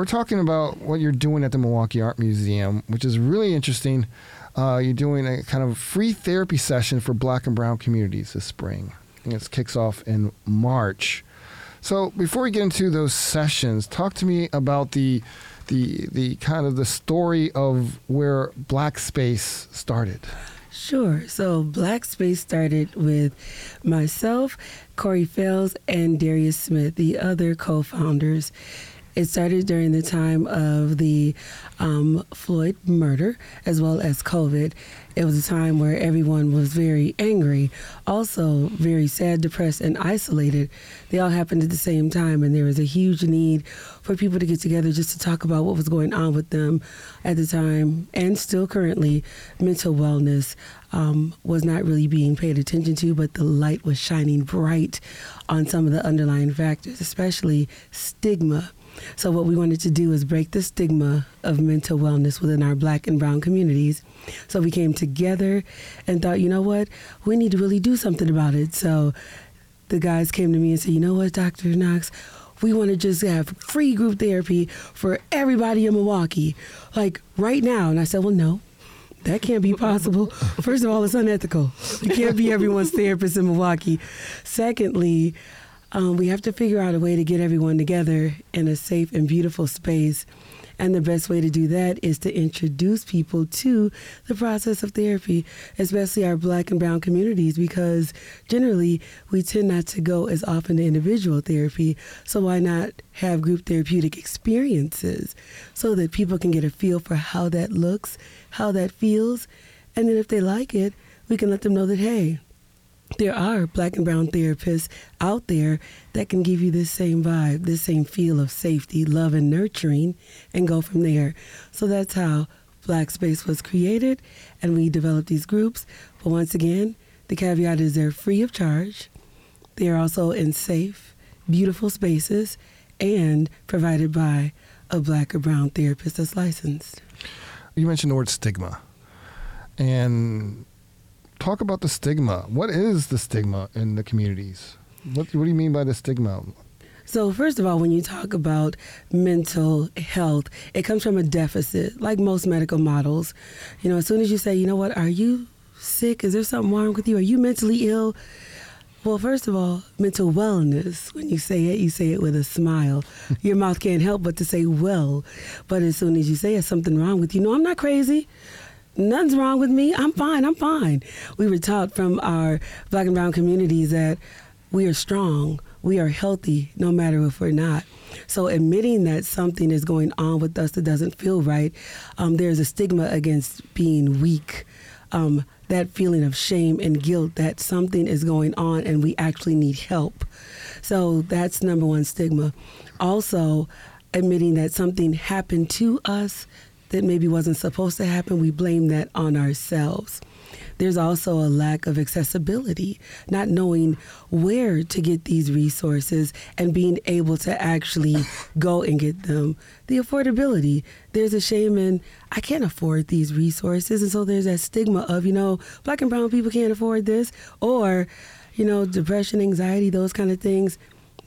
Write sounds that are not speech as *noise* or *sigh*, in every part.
we're talking about what you're doing at the Milwaukee Art Museum, which is really interesting. Uh, you're doing a kind of free therapy session for black and brown communities this spring. And it kicks off in March. So before we get into those sessions, talk to me about the the the kind of the story of where Black Space started. Sure. So Black Space started with myself, Corey Fells, and Darius Smith, the other co-founders. It started during the time of the um, Floyd murder as well as COVID. It was a time where everyone was very angry, also very sad, depressed, and isolated. They all happened at the same time, and there was a huge need for people to get together just to talk about what was going on with them at the time and still currently. Mental wellness um, was not really being paid attention to, but the light was shining bright on some of the underlying factors, especially stigma so, what we wanted to do is break the stigma of mental wellness within our black and brown communities. So, we came together and thought, you know what, we need to really do something about it. So, the guys came to me and said, you know what, Dr. Knox, we want to just have free group therapy for everybody in Milwaukee, like right now. And I said, well, no, that can't be possible. First of all, it's unethical. You can't be everyone's therapist in Milwaukee. Secondly, um, we have to figure out a way to get everyone together in a safe and beautiful space. And the best way to do that is to introduce people to the process of therapy, especially our black and brown communities, because generally we tend not to go as often to individual therapy. So why not have group therapeutic experiences so that people can get a feel for how that looks, how that feels, and then if they like it, we can let them know that, hey, there are black and brown therapists out there that can give you this same vibe, this same feel of safety, love, and nurturing, and go from there. So that's how Black Space was created, and we developed these groups. But once again, the caveat is they're free of charge. They are also in safe, beautiful spaces, and provided by a black or brown therapist that's licensed. You mentioned the word stigma. And talk about the stigma. What is the stigma in the communities? What, what do you mean by the stigma? So, first of all, when you talk about mental health, it comes from a deficit, like most medical models. You know, as soon as you say, you know what, are you sick? Is there something wrong with you? Are you mentally ill? Well, first of all, mental wellness, when you say it, you say it with a smile. *laughs* Your mouth can't help but to say well. But as soon as you say it's something wrong with you, no, I'm not crazy nothing's wrong with me. I'm fine. I'm fine. We were taught from our black and brown communities that we are strong, we are healthy, no matter if we're not. So admitting that something is going on with us that doesn't feel right, um, there's a stigma against being weak. Um, that feeling of shame and guilt that something is going on and we actually need help. So that's number one stigma. Also, admitting that something happened to us that maybe wasn't supposed to happen, we blame that on ourselves. There's also a lack of accessibility, not knowing where to get these resources and being able to actually *laughs* go and get them. The affordability, there's a shame in, I can't afford these resources. And so there's that stigma of, you know, black and brown people can't afford this, or, you know, depression, anxiety, those kind of things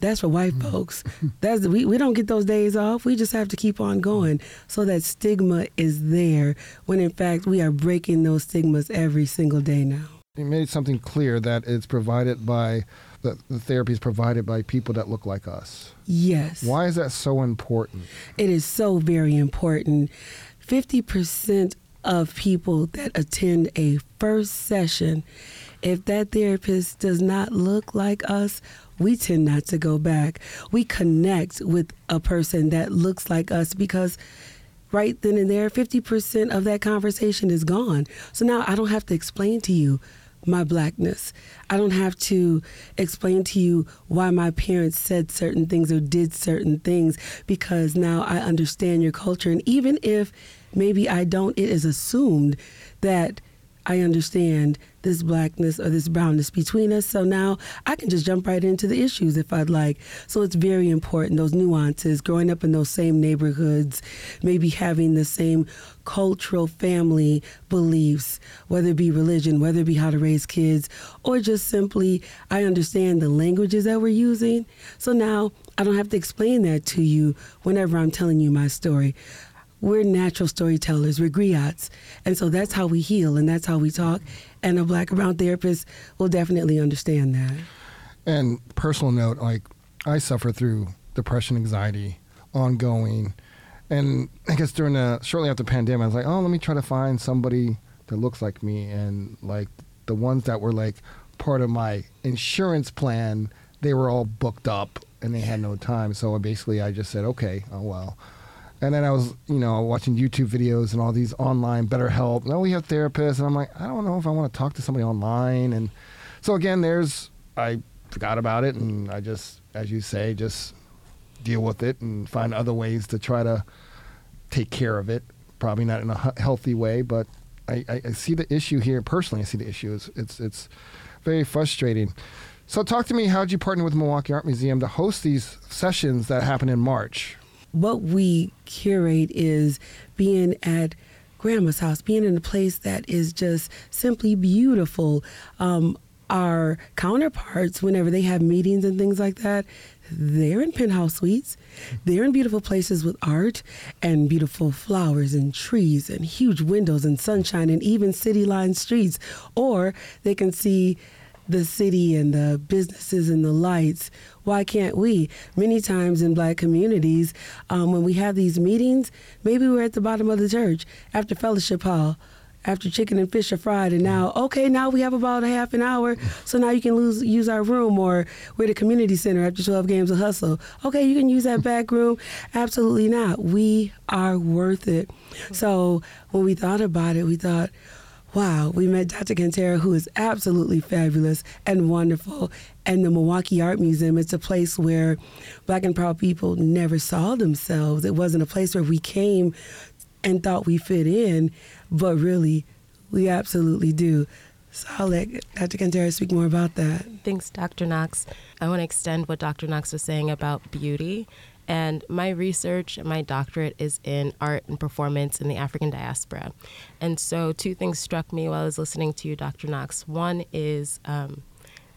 that's for white mm-hmm. folks. That's we, we don't get those days off. We just have to keep on going. So that stigma is there when in fact we are breaking those stigmas every single day now. You made something clear that it's provided by the, the therapy is provided by people that look like us. Yes. Why is that so important? It is so very important. 50% of people that attend a first session, if that therapist does not look like us we tend not to go back. We connect with a person that looks like us because right then and there, 50% of that conversation is gone. So now I don't have to explain to you my blackness. I don't have to explain to you why my parents said certain things or did certain things because now I understand your culture. And even if maybe I don't, it is assumed that I understand this blackness or this brownness between us. So now I can just jump right into the issues if I'd like. So it's very important, those nuances, growing up in those same neighborhoods, maybe having the same cultural family beliefs, whether it be religion, whether it be how to raise kids, or just simply I understand the languages that we're using. So now I don't have to explain that to you whenever I'm telling you my story we're natural storytellers, we're griots. And so that's how we heal and that's how we talk. And a black and brown therapist will definitely understand that. And personal note, like I suffer through depression, anxiety, ongoing. And I guess during the shortly after the pandemic, I was like, oh, let me try to find somebody that looks like me. And like the ones that were like part of my insurance plan, they were all booked up and they had no time. So basically, I just said, okay, oh well and then I was, you know, watching YouTube videos and all these online BetterHelp. Now oh, we have therapists, and I'm like, I don't know if I want to talk to somebody online. And so again, there's I forgot about it, and I just, as you say, just deal with it and find other ways to try to take care of it. Probably not in a healthy way, but I, I, I see the issue here personally. I see the issue. It's it's, it's very frustrating. So talk to me. How'd you partner with Milwaukee Art Museum to host these sessions that happen in March? What we curate is being at grandma's house, being in a place that is just simply beautiful. Um, our counterparts, whenever they have meetings and things like that, they're in penthouse suites. They're in beautiful places with art and beautiful flowers and trees and huge windows and sunshine and even city lined streets. Or they can see the city and the businesses and the lights. Why can't we? Many times in black communities, um, when we have these meetings, maybe we're at the bottom of the church after fellowship hall. After chicken and fish are fried, and now okay, now we have about a half an hour, so now you can lose, use our room, or we're at the community center after twelve games of hustle. Okay, you can use that back room. Absolutely not. We are worth it. So when we thought about it, we thought, wow, we met Dr. Kantara, who is absolutely fabulous and wonderful. And the Milwaukee Art Museum, it's a place where black and proud people never saw themselves. It wasn't a place where we came and thought we fit in, but really, we absolutely do. So I'll let Dr. Kantara speak more about that. Thanks, Dr. Knox. I want to extend what Dr. Knox was saying about beauty and my research, and my doctorate is in art and performance in the African diaspora. And so, two things struck me while I was listening to you, Dr. Knox. One is um,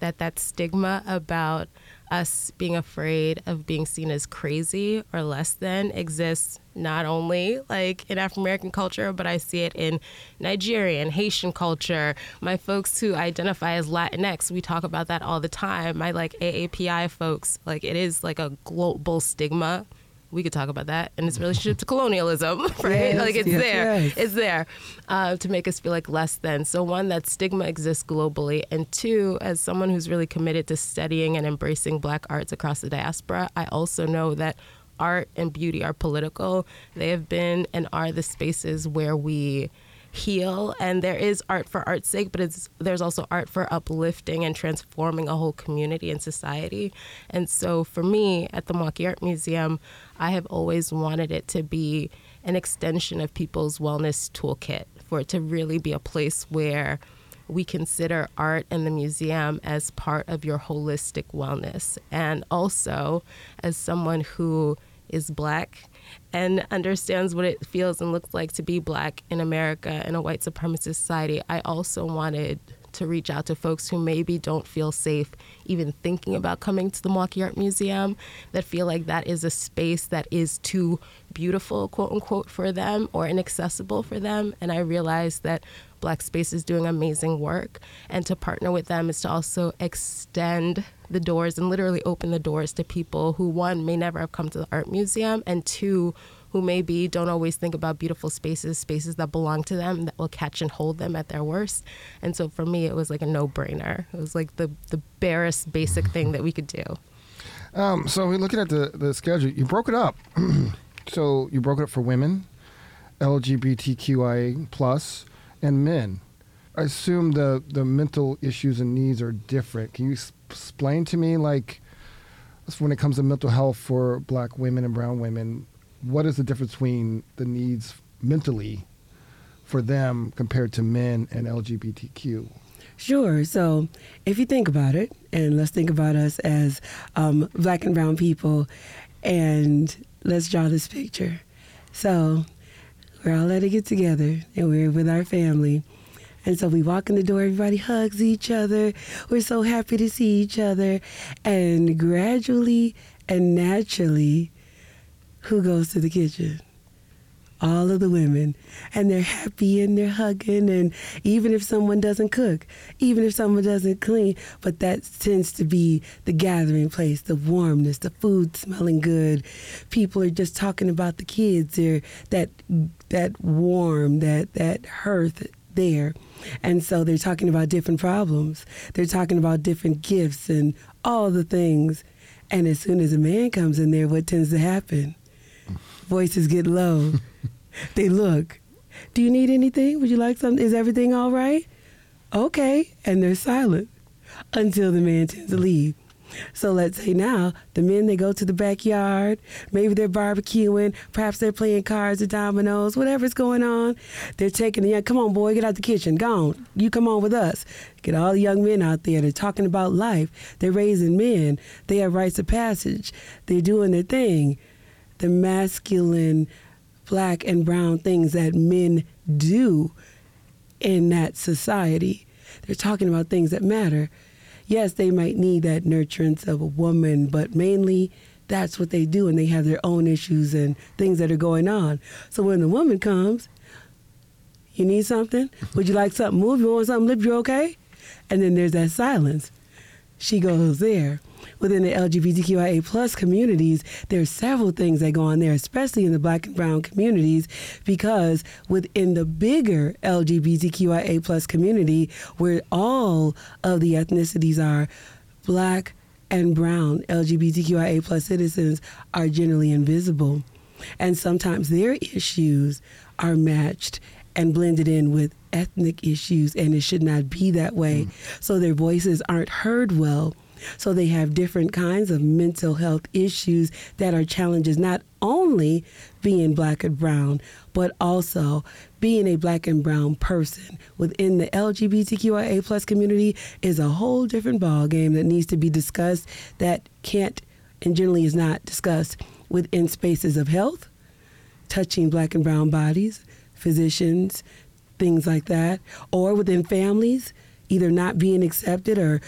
that that stigma about us being afraid of being seen as crazy or less than exists not only like in African American culture, but I see it in Nigerian, Haitian culture. My folks who identify as Latinx, we talk about that all the time. My like AAPI folks, like it is like a global stigma we could talk about that and its *laughs* relationship to colonialism, *laughs* right? Yes, like it's yes, there, yes. it's there uh, to make us feel like less than. So one, that stigma exists globally, and two, as someone who's really committed to studying and embracing Black arts across the diaspora, I also know that art and beauty are political. They have been and are the spaces where we heal and there is art for art's sake but it's there's also art for uplifting and transforming a whole community and society. And so for me at the Milwaukee Art Museum I have always wanted it to be an extension of people's wellness toolkit for it to really be a place where we consider art and the museum as part of your holistic wellness. And also as someone who is black and understands what it feels and looks like to be black in America in a white supremacist society, I also wanted to reach out to folks who maybe don't feel safe even thinking about coming to the Milwaukee Art Museum, that feel like that is a space that is too beautiful, quote unquote, for them or inaccessible for them. And I realized that Black Space is doing amazing work. And to partner with them is to also extend the doors and literally open the doors to people who, one, may never have come to the art museum, and two, who maybe don't always think about beautiful spaces, spaces that belong to them, that will catch and hold them at their worst. And so for me, it was like a no brainer. It was like the, the barest basic thing that we could do. Um, so we're looking at the, the schedule. You broke it up. *clears throat* so you broke it up for women, LGBTQIA plus, and men. I assume the, the mental issues and needs are different. Can you explain to me, like, when it comes to mental health for black women and brown women, what is the difference between the needs mentally for them compared to men and LGBTQ? Sure. So if you think about it, and let's think about us as um, black and brown people, and let's draw this picture. So we're all at a get together, and we're with our family. And so we walk in the door, everybody hugs each other. We're so happy to see each other. And gradually and naturally, who goes to the kitchen? All of the women and they're happy and they're hugging and even if someone doesn't cook even if someone doesn't clean but that tends to be the gathering place the warmness the food smelling good. People are just talking about the kids they're that that warm that that hearth there. And so they're talking about different problems. They're talking about different gifts and all the things. And as soon as a man comes in there what tends to happen voices get low. *laughs* they look. Do you need anything? Would you like something? Is everything all right? Okay. And they're silent until the man tends to leave. So let's say now the men they go to the backyard, maybe they're barbecuing, perhaps they're playing cards or dominoes, whatever's going on. They're taking the young, come on boy, get out the kitchen, go on, you come on with us. Get all the young men out there. They're talking about life. They're raising men. They have rites of passage. They're doing their thing the masculine black and brown things that men do in that society. They're talking about things that matter. Yes, they might need that nurturance of a woman, but mainly that's what they do, and they have their own issues and things that are going on. So when the woman comes, you need something? Would you like something move? You want something lip? You're okay? And then there's that silence. She goes there within the LGBTQIA plus communities, there's several things that go on there, especially in the black and brown communities, because within the bigger LGBTQIA plus community, where all of the ethnicities are black and brown LGBTQIA plus citizens are generally invisible. And sometimes their issues are matched and blended in with ethnic issues, and it should not be that way. Mm. So their voices aren't heard well so they have different kinds of mental health issues that are challenges, not only being black and brown, but also being a black and brown person. Within the LGBTQIA plus community is a whole different ball game that needs to be discussed that can't and generally is not discussed within spaces of health, touching black and brown bodies, physicians, things like that, or within families, either not being accepted or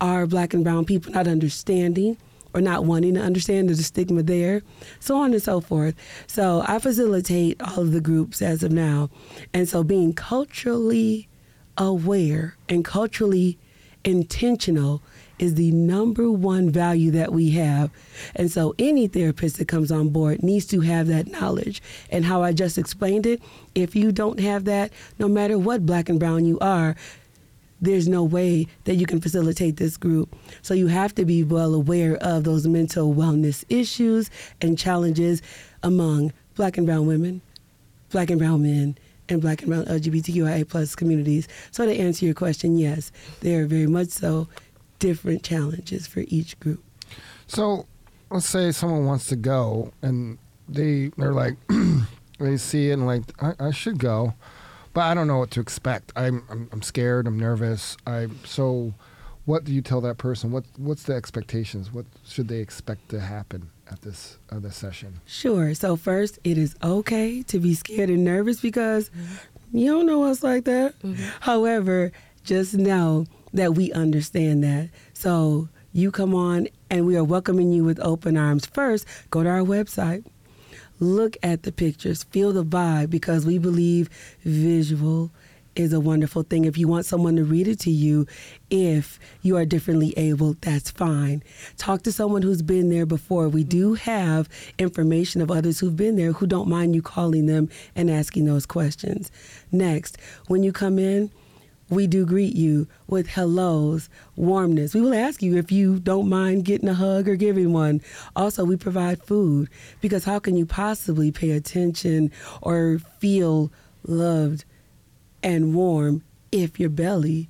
are black and brown people not understanding or not wanting to understand there's a stigma there, so on and so forth. So I facilitate all of the groups as of now. And so being culturally aware and culturally intentional is the number one value that we have. And so any therapist that comes on board needs to have that knowledge. And how I just explained it, if you don't have that, no matter what black and brown you are, there's no way that you can facilitate this group. So you have to be well aware of those mental wellness issues and challenges among black and brown women, black and brown men, and black and brown LGBTQIA plus communities. So to answer your question, yes, there are very much so different challenges for each group. So let's say someone wants to go and they they're like *clears throat* they see it and like I, I should go but I don't know what to expect. I'm I'm, I'm scared. I'm nervous. I so. What do you tell that person? What what's the expectations? What should they expect to happen at this uh, this session? Sure. So first, it is okay to be scared and nervous because mm-hmm. you don't know us like that. Mm-hmm. However, just know that we understand that. So you come on and we are welcoming you with open arms. First, go to our website look at the pictures, feel the vibe, because we believe visual is a wonderful thing. If you want someone to read it to you, if you are differently able, that's fine. Talk to someone who's been there before. We do have information of others who've been there who don't mind you calling them and asking those questions. Next, when you come in, we do greet you with hellos, warmness. We will ask you if you don't mind getting a hug or giving one. Also, we provide food because how can you possibly pay attention or feel loved and warm if your belly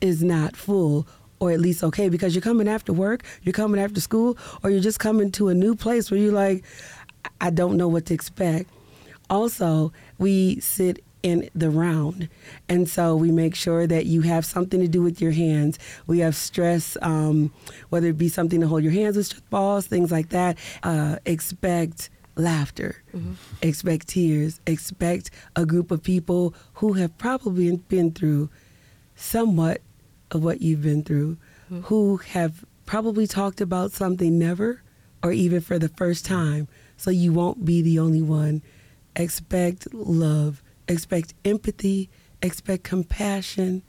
is not full or at least okay because you're coming after work, you're coming after school, or you're just coming to a new place where you're like, I don't know what to expect. Also, we sit in the round. And so we make sure that you have something to do with your hands. We have stress, um, whether it be something to hold your hands with stress balls, things like that. Uh, expect laughter, mm-hmm. expect tears, expect a group of people who have probably been through somewhat of what you've been through, mm-hmm. who have probably talked about something never or even for the first time. So you won't be the only one. Expect love expect empathy, expect compassion,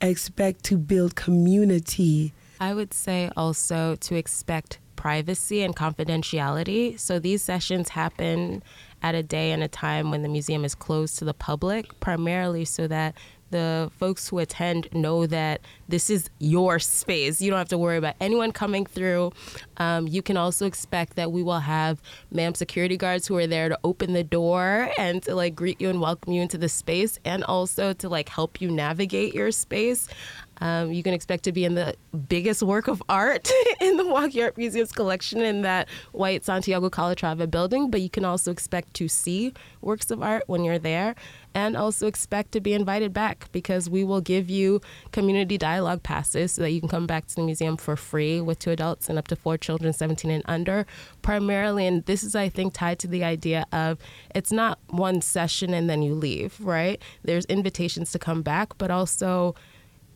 expect to build community. I would say also to expect privacy and confidentiality. So these sessions happen at a day and a time when the museum is closed to the public, primarily so that the folks who attend know that this is your space. You don't have to worry about anyone coming through. Um, you can also expect that we will have ma'am security guards who are there to open the door and to like greet you and welcome you into the space and also to like help you navigate your space. Um, you can expect to be in the biggest work of art *laughs* in the Milwaukee Art Museum's collection in that white Santiago Calatrava building, but you can also expect to see works of art when you're there and also expect to be invited back because we will give you community dialogue passes so that you can come back to the museum for free with two adults and up to four children 17 and under primarily and this is i think tied to the idea of it's not one session and then you leave right? There's invitations to come back but also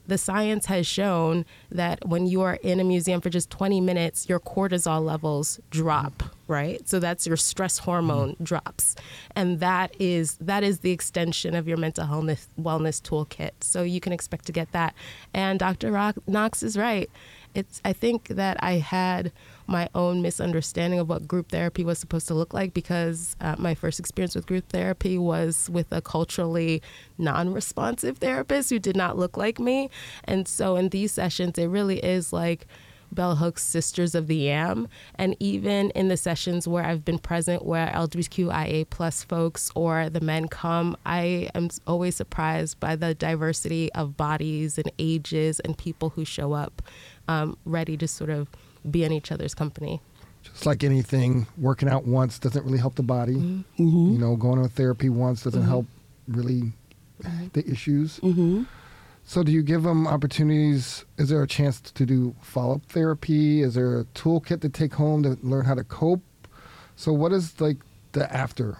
the science has shown that when you are in a museum for just 20 minutes, your cortisol levels drop, right? So that's your stress hormone mm-hmm. drops. And that is that is the extension of your mental wellness wellness toolkit. So you can expect to get that. And Dr. Rock, Knox is right. It's I think that I had my own misunderstanding of what group therapy was supposed to look like because uh, my first experience with group therapy was with a culturally non responsive therapist who did not look like me. And so in these sessions, it really is like, Bell Hooks Sisters of the Yam. And even in the sessions where I've been present, where LGBTQIA plus folks or the men come, I am always surprised by the diversity of bodies and ages and people who show up um, ready to sort of be in each other's company. Just like anything, working out once doesn't really help the body. Mm-hmm. You know, going to therapy once doesn't mm-hmm. help really the issues. Mm-hmm. So, do you give them opportunities? Is there a chance to do follow up therapy? Is there a toolkit to take home to learn how to cope? So, what is like the after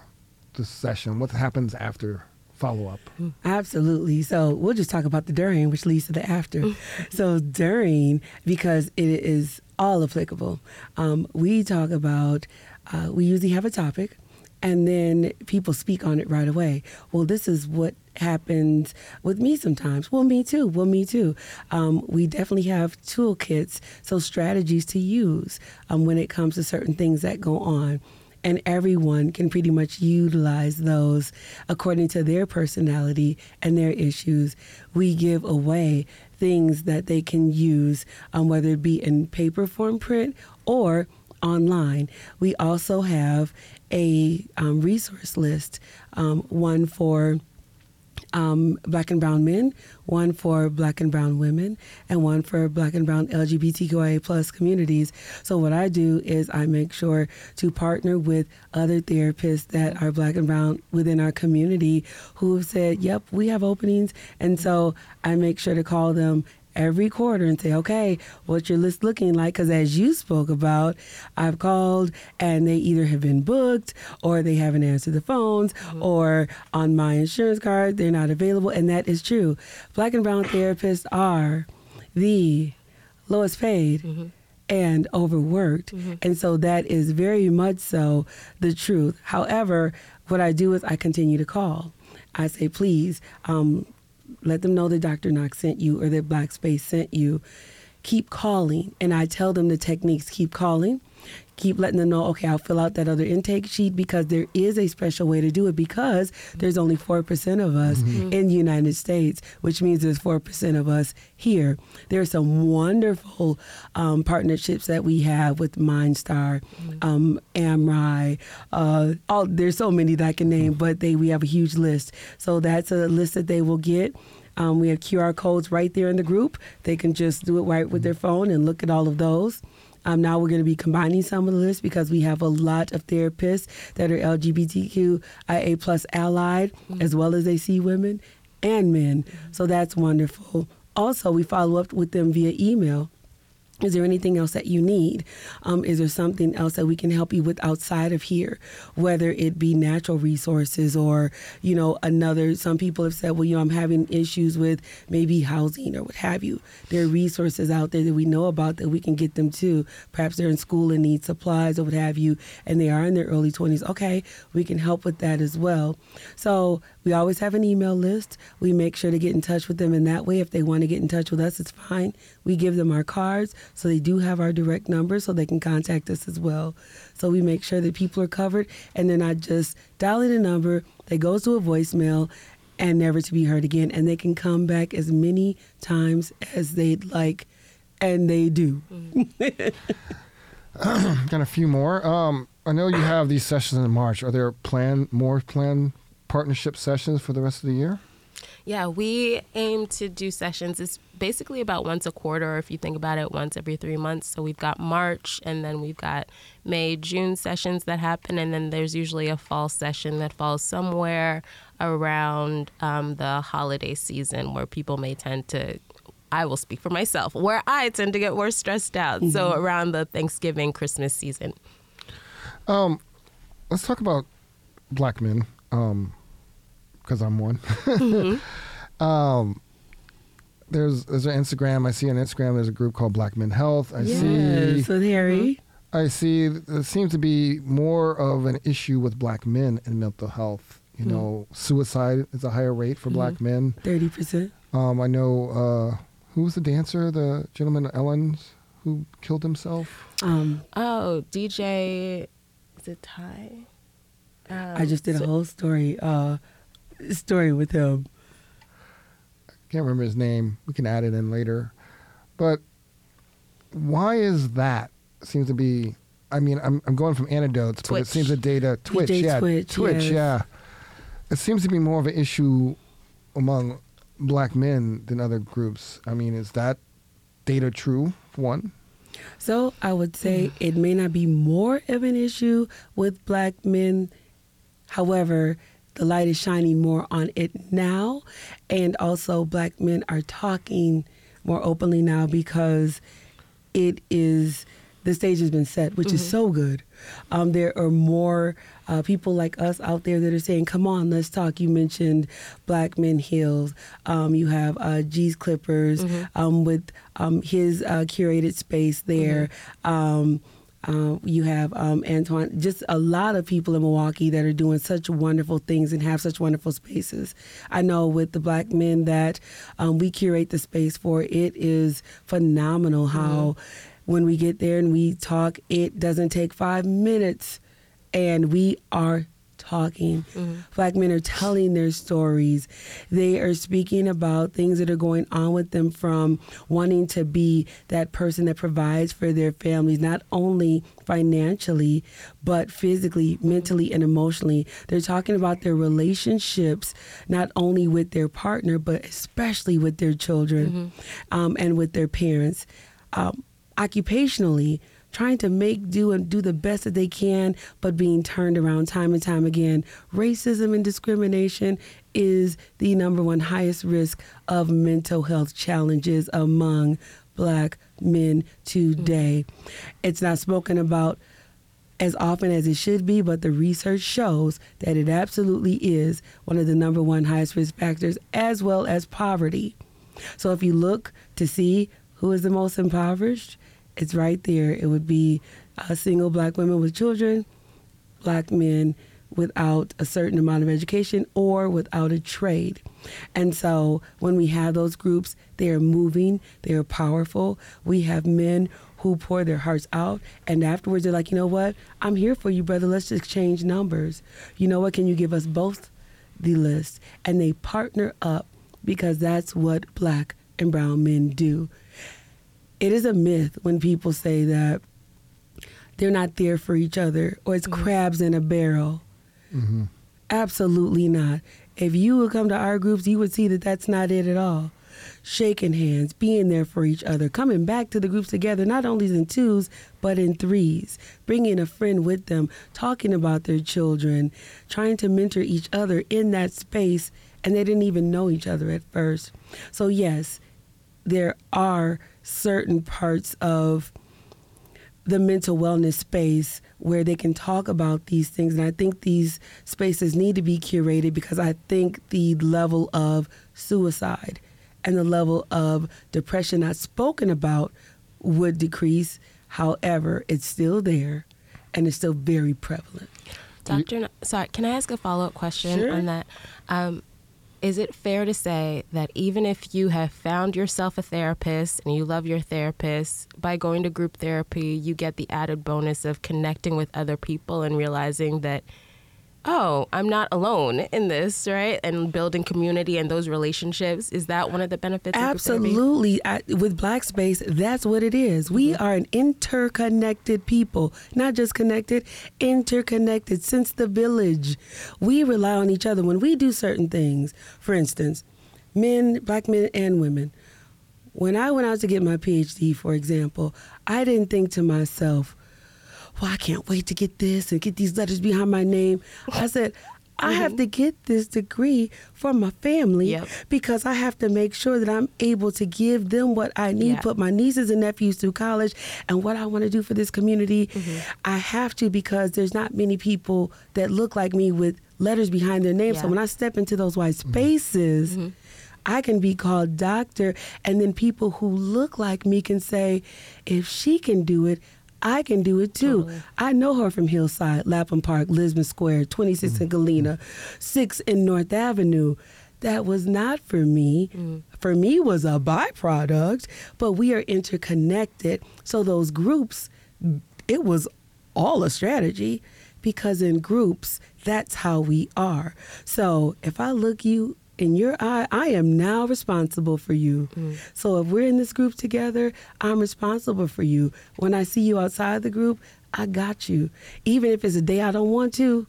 the session? What happens after follow up? Absolutely. So we'll just talk about the during, which leads to the after. *laughs* so during, because it is all applicable, um, we talk about, uh, we usually have a topic. And then people speak on it right away. Well, this is what happens with me sometimes. Well, me too. Well, me too. Um, we definitely have toolkits, so strategies to use um, when it comes to certain things that go on and everyone can pretty much utilize those according to their personality and their issues. We give away things that they can use, um, whether it be in paper form print or online. We also have a um, resource list, um, one for um, black and brown men, one for black and brown women, and one for black and brown LGBTQIA plus communities. So what I do is I make sure to partner with other therapists that are black and brown within our community who have said, "Yep, we have openings," and so I make sure to call them every quarter and say, okay, what's your list looking like? Because as you spoke about, I've called and they either have been booked or they haven't answered the phones mm-hmm. or on my insurance card, they're not available. And that is true. Black and brown therapists are the lowest paid. Mm-hmm and overworked. Mm-hmm. And so that is very much so the truth. However, what I do is I continue to call. I say, please, um, let them know that Dr. Knox sent you or that Black Space sent you. Keep calling. And I tell them the techniques keep calling, keep letting them know, okay, I'll fill out that other intake sheet because there is a special way to do it because there's only 4% of us mm-hmm. in the United States, which means there's 4% of us here. There are some wonderful um, partnerships that we have with MindStar, mm-hmm. um, AMRI, uh, all, there's so many that I can name, but they we have a huge list. So that's a list that they will get. Um, we have QR codes right there in the group. They can just do it right with their phone and look at all of those. Um, now we're going to be combining some of the lists because we have a lot of therapists that are LGBTQIA plus allied, mm-hmm. as well as they see women and men. Mm-hmm. So that's wonderful. Also, we follow up with them via email is there anything else that you need? Um, is there something else that we can help you with outside of here? Whether it be natural resources or, you know, another, some people have said, well, you know, I'm having issues with maybe housing or what have you. There are resources out there that we know about that we can get them to. Perhaps they're in school and need supplies or what have you, and they are in their early 20s. Okay, we can help with that as well. So we always have an email list. We make sure to get in touch with them in that way. If they want to get in touch with us, it's fine. We give them our cards so they do have our direct number so they can contact us as well. So we make sure that people are covered and they're not just dialing a number that goes to a voicemail and never to be heard again. And they can come back as many times as they'd like, and they do. *laughs* Got a few more. Um, I know you have these sessions in March. Are there plan more planned partnership sessions for the rest of the year? Yeah, we aim to do sessions. It's basically about once a quarter, or if you think about it, once every three months. So we've got March, and then we've got May, June sessions that happen, and then there's usually a fall session that falls somewhere around um, the holiday season where people may tend to. I will speak for myself, where I tend to get more stressed out. Mm-hmm. So around the Thanksgiving, Christmas season. Um, let's talk about black men. Um, because I'm one. Mm-hmm. *laughs* um, there's there's an Instagram. I see on Instagram. There's a group called Black Men Health. I yes, see. with Harry. I see. There seems to be more of an issue with black men in mental health. You mm-hmm. know, suicide is a higher rate for mm-hmm. black men. Thirty percent. Um, I know. Uh, who was the dancer? The gentleman Ellens who killed himself. Um. Oh, DJ. Is it Ty? Um, I just did a whole story. Uh, story with him. I can't remember his name. We can add it in later. But why is that? Seems to be. I mean, I'm I'm going from anecdotes, but it seems the data Twitch, yeah, Twitch, Twitch, yeah. It seems to be more of an issue among black men than other groups. I mean, is that data true? One. So I would say it may not be more of an issue with black men. However, the light is shining more on it now. And also, black men are talking more openly now because it is the stage has been set, which mm-hmm. is so good. Um, there are more uh, people like us out there that are saying, "Come on, let's talk." You mentioned Black Men Heals. Um, you have uh, Gee's Clippers mm-hmm. um, with um, his uh, curated space there. Mm-hmm. Uh, you have um, Antoine, just a lot of people in Milwaukee that are doing such wonderful things and have such wonderful spaces. I know with the black men that um, we curate the space for, it is phenomenal how mm-hmm. when we get there and we talk, it doesn't take five minutes and we are talking. Mm-hmm. Black men are telling their stories. They are speaking about things that are going on with them from wanting to be that person that provides for their families, not only financially, but physically, mentally, and emotionally. They're talking about their relationships, not only with their partner, but especially with their children mm-hmm. um, and with their parents. Um, occupationally, trying to make do and do the best that they can, but being turned around time and time again. Racism and discrimination is the number one highest risk of mental health challenges among black men today. Mm-hmm. It's not spoken about as often as it should be, but the research shows that it absolutely is one of the number one highest risk factors, as well as poverty. So if you look to see who is the most impoverished, it's right there. It would be a single black women with children, black men without a certain amount of education or without a trade. And so when we have those groups, they are moving, they are powerful. We have men who pour their hearts out and afterwards they're like, you know what? I'm here for you, brother. Let's just change numbers. You know what? Can you give us both the list? And they partner up because that's what black and brown men do it is a myth when people say that they're not there for each other or it's mm-hmm. crabs in a barrel. Mm-hmm. Absolutely not. If you would come to our groups, you would see that that's not it at all. shaking hands, being there for each other, coming back to the groups together, not only in twos, but in threes, bringing a friend with them, talking about their children, trying to mentor each other in that space, and they didn't even know each other at first. So, yes, there are certain parts of the mental wellness space where they can talk about these things. And I think these spaces need to be curated because I think the level of suicide and the level of depression not spoken about would decrease. However, it's still there and it's still very prevalent. Doctor, sorry, can I ask a follow up question Sure. on that? Um, is it fair to say that even if you have found yourself a therapist and you love your therapist, by going to group therapy, you get the added bonus of connecting with other people and realizing that, oh, I'm not alone in this, right? And building community and those relationships. Is that one of the benefits of? Absolutely. I, with Black Space, that's what it is. We Mm-hmm. are an interconnected people, not just connected, interconnected since the village. We rely on each other when we do certain things. For instance, men, black men, and women. When I went out to get my PhD, for example, I didn't think to myself, well, I can't wait to get this and get these letters behind my name. I said, I have to get this degree for my family Yep. because I have to make sure that I'm able to give them what I need, Yeah. put my nieces and nephews through college, and what I want to do for this community. Mm-hmm. I have to because there's not many people that look like me with letters behind their name. So when I step into those white spaces, Mm-hmm. I can be called doctor, and then people who look like me can say, if she can do it, I can do it too. Totally. I know her from Hillside, Lapham Park, Lisbon Square, 26 in mm-hmm. Galena, 6 in North Avenue. That was not for me. Mm. For me was a byproduct, but we are interconnected. So those groups, it was all a strategy because in groups, that's how we are. So if I look you in your eye, I am now responsible for you. Mm. So if we're in this group together, I'm responsible for you. When I see you outside the group, I got you. Even if it's a day I don't want to,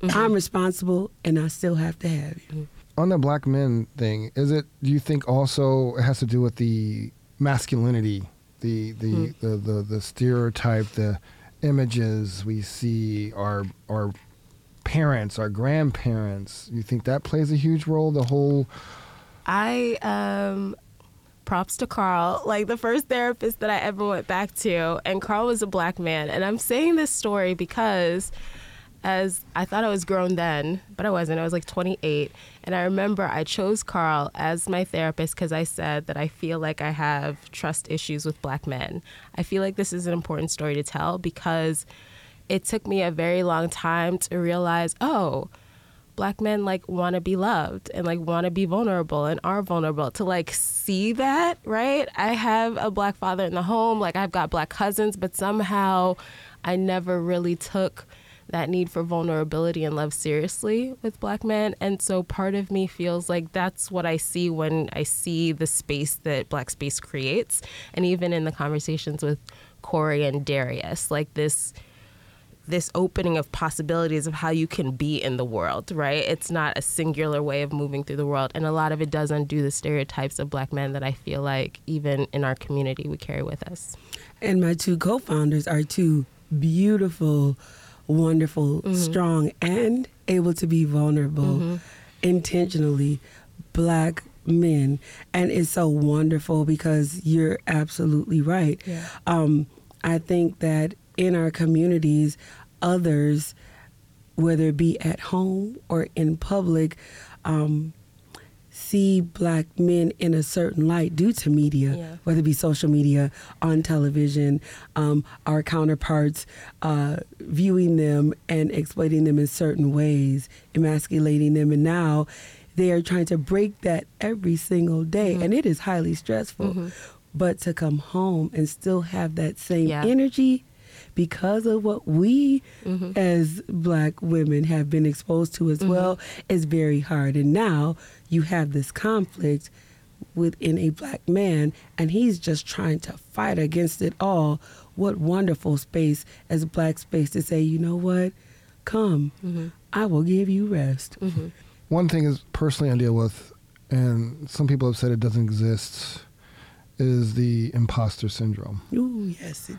mm-hmm. I'm responsible and I still have to have you. Mm-hmm. On the black men thing, is it? Do you think also it has to do with the masculinity, the the mm. the, the, the stereotype, the images we see our our parents, our grandparents? You think that plays a huge role? The whole I um props to Carl, like the first therapist that I ever went back to, and Carl was a black man. And I'm saying this story because as I thought I was grown then, but I wasn't. I was like 28. And I remember I chose Carl as my therapist because I said that I feel like I have trust issues with black men. I feel like this is an important story to tell because it took me a very long time to realize, oh, black men like want to be loved and like want to be vulnerable and are vulnerable. To like see that right? I have a black father in the home like i've got black cousins but somehow i never really took that need for vulnerability and love seriously with black men. And so part of me feels like that's what i see when i see the space that black space creates. And even in the conversations with corey and darius like this this opening of possibilities of how you can be in the world, right? It's not a singular way of moving through the world. And a lot of it does undo the stereotypes of black men that I feel like even in our community we carry with us. And my two co founders are two beautiful, wonderful, strong, and able to be vulnerable intentionally black men. And it's so wonderful because you're absolutely right. Yeah. Um, I think that in our communities, others, whether it be at home or in public, um, see black men in a certain light due to media, Yeah. whether it be social media, on television, um, our counterparts uh, viewing them and exploiting them in certain ways, emasculating them. And now they are trying to break that every single day. Mm-hmm. And it is highly stressful. But to come home and still have that same Yeah. energy because of what we Mm-hmm. as black women have been exposed to as well is very hard. And now you have this conflict within a black man and he's just trying to fight against it all. What wonderful space as black space to say, you know what? Come. Mm-hmm. I will give you rest. one thing is personally I deal with and some people have said it doesn't exist, is the imposter syndrome. Ooh, yes. It,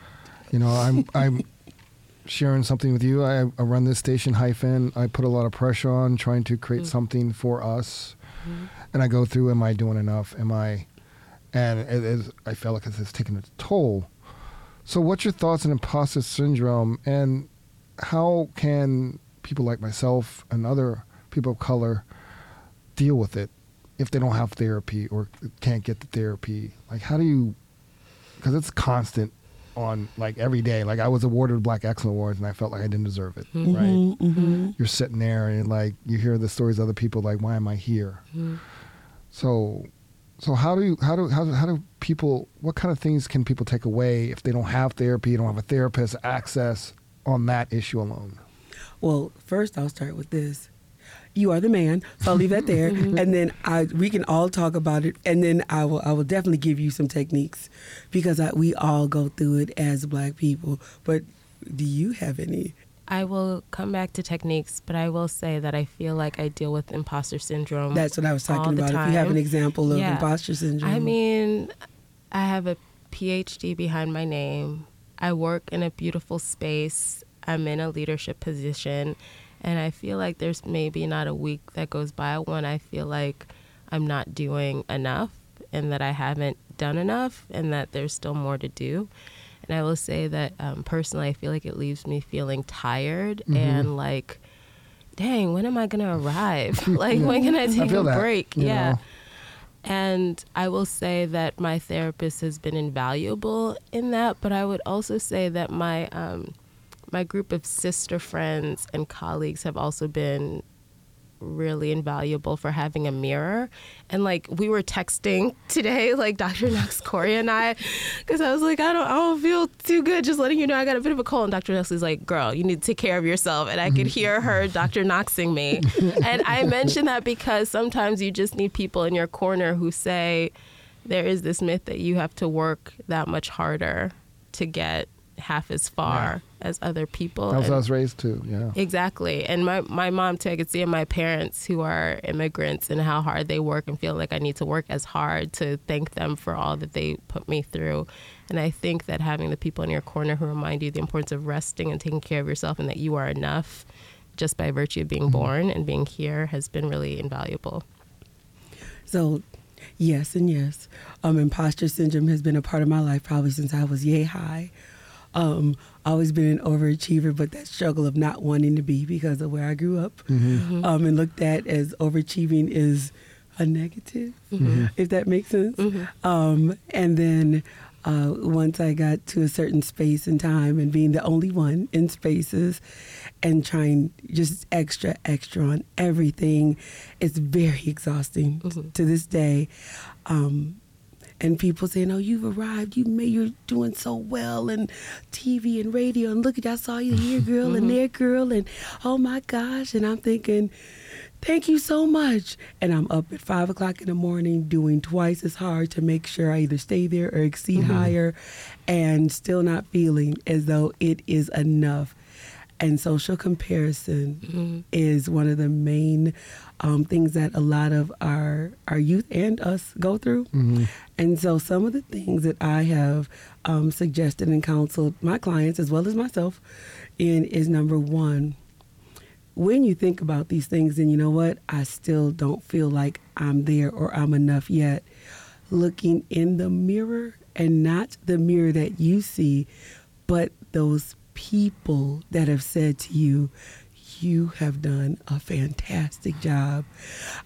You know, I'm *laughs* I'm sharing something with you. I, I run this station HYFIN. I put a lot of pressure on trying to create Mm. something for us, Mm-hmm. and I go through. Am I doing enough? Am I? And it is. I feel like it's taking a toll. So, what's your thoughts on imposter syndrome, and how can people like myself and other people of color deal with it if they don't have therapy or can't get the therapy? Like, how do you? Because it's constant on like every day. Like I was awarded Black Excellence Awards and I felt like I didn't deserve it. Mm-hmm. Right? Mhm, mhm. You're sitting there and like you hear the stories of other people. Like, why am I here? Mm-hmm. So, so how do you how do how do, how do people? What kind of things can people take away if they don't have therapy, don't have a therapist, access on that issue alone? Well, first I'll start with this. You are the man, so I'll leave that *laughs* there, mm-hmm. and then I we can all talk about it, and then I will I will definitely give you some techniques because I, we all go through it as Black people. But do you have any? I will come back to techniques, but I will say that I feel like I deal with imposter syndrome. That's what I was talking the about. If you have an example of Yeah. imposter syndrome, I mean, I have a PhD behind my name. I work in a beautiful space. I'm in a leadership position. And I feel like there's maybe not a week that goes by when I feel like I'm not doing enough and that I haven't done enough and that there's still more to do. And I will say that um, personally, I feel like it leaves me feeling tired Mm-hmm. and like, dang, when am I going to arrive? *laughs* like, when can I take feel a that, break? yeah. know. And I will say that my therapist has been invaluable in that, but I would also say that my um, my group of sister friends and colleagues have also been really invaluable for having a mirror. And like we were texting *laughs* today, like Dr. Knox, Corey, and I, because I was like, I don't, I don't feel too good. Just letting you know, I got a bit of a cold. And Dr. Knox is like, girl, you need to take care of yourself. And I could hear her, Dr. Knoxing me. *laughs* and I mention that because sometimes you just need people in your corner who say, there is this myth that you have to work that much harder to get half as far as other people. That's And- how I was raised too. Yeah. Exactly. And my, my mom too, I could see in my parents who are immigrants and how hard they work and feel like I need to work as hard to thank them for all that they put me through. And I think that having the people in your corner who remind you the importance of resting and taking care of yourself and that you are enough just by virtue of being born and being here has been really invaluable. So, yes and yes. Um, imposter syndrome has been a part of my life probably since I was yay high. Um, always been an overachiever, but that struggle of not wanting to be because of where I grew up Mm-hmm. um, and looked at as overachieving is a negative, if that makes sense. Um, and then uh, once I got to a certain space and time and being the only one in spaces and trying just extra, extra on everything, it's very *laughs* exhausting t- to this day. Um, and people saying, "Oh, you've arrived. You made. You're doing so well and TV and radio. And look at, I saw you here, *laughs* girl, and mm-hmm. there, girl, and oh my gosh." And I'm thinking, "Thank you so much." And I'm up at five o'clock in the morning doing twice as hard to make sure I either stay there or exceed mm-hmm. higher, and still not feeling as though it is enough. And social comparison is one of the main um, things that a lot of our our youth and us go through. And so, some of the things that I have um, suggested and counseled my clients as well as myself in is number one. When you think about these things, and you know what, I still don't feel like I'm there or I'm enough yet. Looking in the mirror and not the mirror that you see, but those people that have said to you, you have done a fantastic job.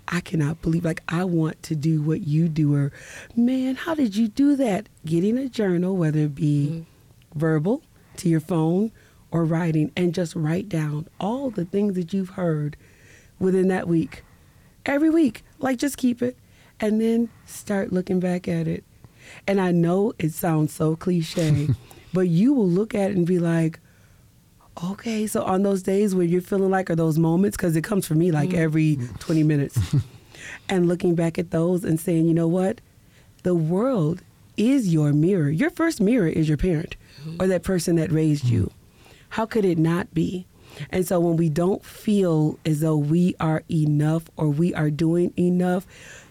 I cannot believe, like, I want to do what you do. Or, man, how did you do that? Getting a journal, whether it be mm-hmm. verbal to your phone or writing, and just write down all the things that you've heard within that week. Every week. Like, just keep it and then start looking back at it. And I know it sounds so cliche, *laughs* but you will look at it and be like, okay, so on those days where you're feeling like, are those moments, because it comes for me like mm. every 20 minutes, *laughs* and looking back at those and saying, you know what? The world is your mirror. Your first mirror is your parent or that person that raised you. How could it not be? And so when we don't feel as though we are enough or we are doing enough,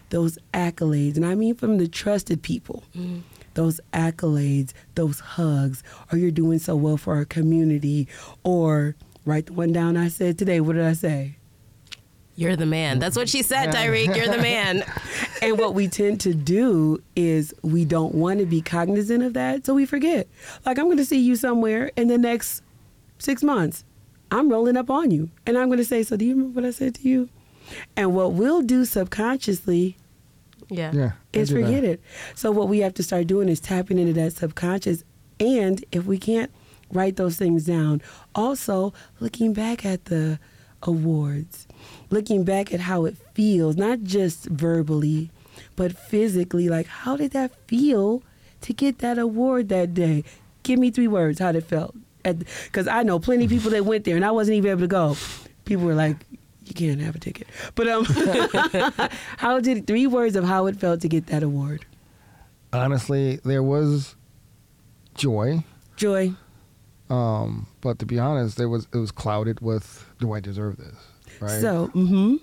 those accolades, and I mean from the trusted people, mm. Those accolades, those hugs, or you're doing so well for our community, or write the one down I said today. What did I say? You're the man. That's what she said, Tarik. You're the man. *laughs* and what we tend to do is we don't want to be cognizant of that, so we forget. Like, I'm going to see you somewhere in the next six months. I'm rolling up on you. And I'm going to say, So, do you remember what I said to you? And what we'll do subconsciously Yeah. Yeah. Is do that. forget it. So, what we have to start doing is tapping into that subconscious. And if we can't write those things down, also looking back at the awards, looking back at how it feels, not just verbally, but physically. Like, how did that feel to get that award that day? Give me three words how it felt. Because I know plenty of people that went there and I wasn't even able to go. People were like, you can't have a ticket. But um, *laughs* *laughs* how did three words of how it felt to get that award? Honestly, there was joy, Joy. um, but to be honest, there was it was clouded with do I deserve this? Right. So, mm-hmm.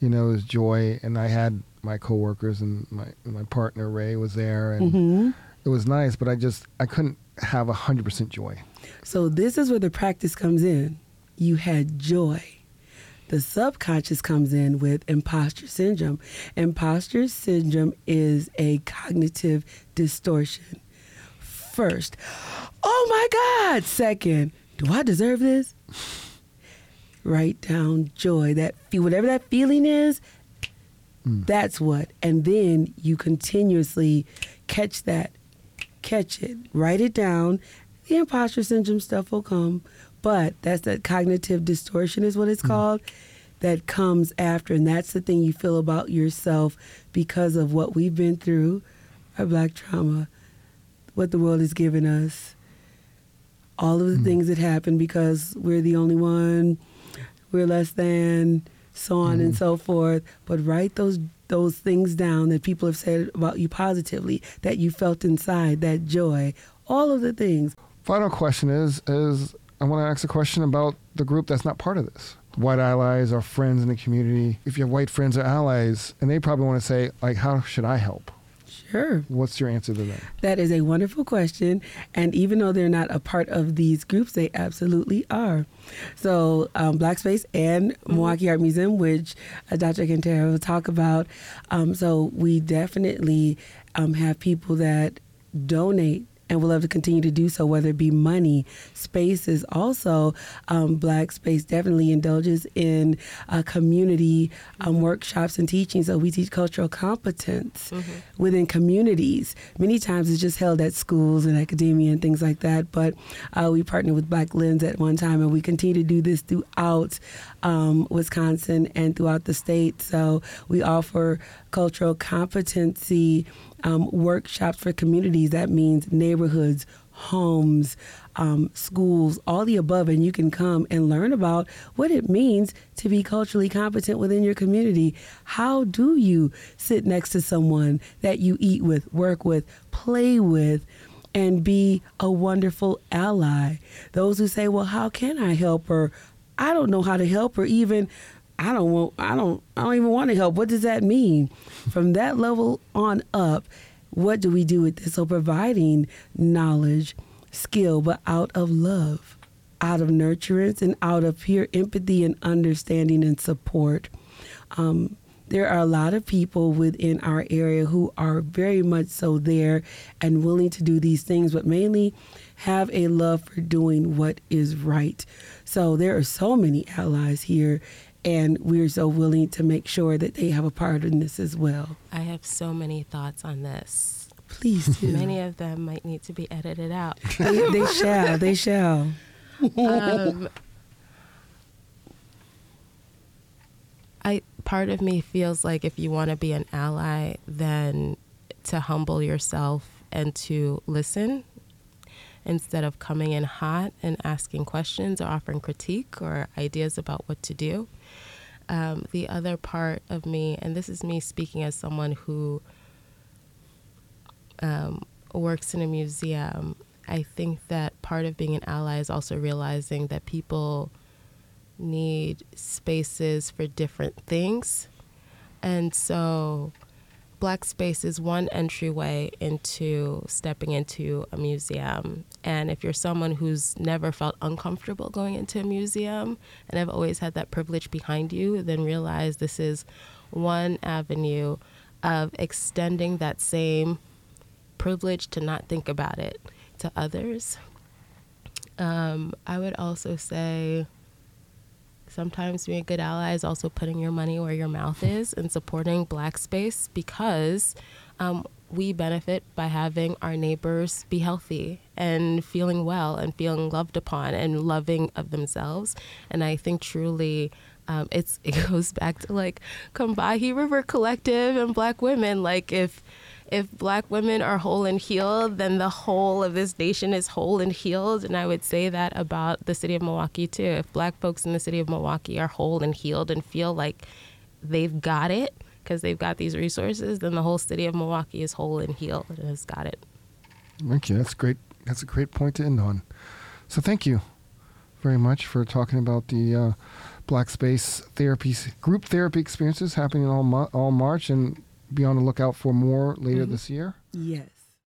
you know, it was joy, and I had my coworkers and my my partner Ray was there, and Mm-hmm. it was nice. But I just I couldn't have hundred percent joy. So this is where the practice comes in. You had joy. The subconscious comes in with imposter syndrome. Imposter syndrome is a cognitive distortion. First, oh my God. Second, do I deserve this? Write down joy. That whatever that feeling is, hmm. that's what. And then you continuously catch that, catch it, write it down. The imposter syndrome stuff will come, but that's that cognitive distortion, is what it's mm. called, that comes after. And that's the thing you feel about yourself because of what we've been through, our black trauma, what the world has given us, all of the mm. things that happen because we're the only one, we're less than, so on and mm. so forth. But write those those things down that people have said about you positively, that you felt inside, that joy, all of the things. Final question is is I want to ask a question about the group that's not part of this. White allies or friends in the community. If you have white friends or allies, and they probably want to say like, how should I help? Sure. What's your answer to that? That is a wonderful question. And even though they're not a part of these groups, they absolutely are. So, um, Black Space and Milwaukee Art Museum, which uh, Dr. Kantara will talk about. Um, so, we definitely um, have people that donate. And we'll love to continue to do so, whether it be money, spaces. Also, um, Black Space definitely indulges in uh, community um, workshops and teaching. So we teach cultural competence within communities. Many times it's just held at schools and academia and things like that. But uh, we partnered with Black Lens at one time, and we continue to do this throughout um, Wisconsin and throughout the state. So we offer cultural competency um, workshops for communities. That means neighborhoods, homes, um, schools, all the above, and you can come and learn about what it means to be culturally competent within your community. How do you sit next to someone that you eat with, work with, play with? And be a wonderful ally. Those who say, "Well, how can I help her?" I don't know how to help her. Even I don't want. I don't. I don't even want to help. What does that mean? From that level on up, what do we do with this? So providing knowledge, skill, but out of love, out of nurturance, and out of pure empathy and understanding and support. Um, there are a lot of people within our area who are very much so there and willing to do these things, but mainly have a love for doing what is right. So there are so many allies here, and we're so willing to make sure that they have a part in this as well. I have so many thoughts on this. Please do. Many of them might need to be edited out. *laughs* they, they shall. They shall. um, I part of me feels like if you want to be an ally, then to humble yourself and to listen instead of coming in hot and asking questions or offering critique or ideas about what to do. Um, the other part of me, and this is me speaking as someone who um, works in a museum, I think that part of being an ally is also realizing that people need spaces for different things. And so Black space is one entryway into stepping into a museum. And if you're someone who's never felt uncomfortable going into a museum and have always had that privilege behind you, then realize this is one avenue of extending that same privilege to not think about it to others. Um, I would also say sometimes being a good ally is also putting your money where your mouth is and supporting black space because um, we benefit by having our neighbors be healthy and feeling well and feeling loved upon and loving of themselves. And I think truly um, it's *laughs* it goes back to like Combahee River Collective and Black women. Like if if Black women are whole and healed, then the whole of this nation is whole and healed. And I would say that about the city of Milwaukee too. If Black folks in the city of Milwaukee are whole and healed and feel like they've got it because they've got these resources, then the whole city of Milwaukee is whole and healed and has got it. Thank you. That's great. That's a great point to end on. So thank you very much for talking about the uh, Black Space therapy group therapy experiences happening all all March and be on the lookout for more later mm-hmm. this year. Yes.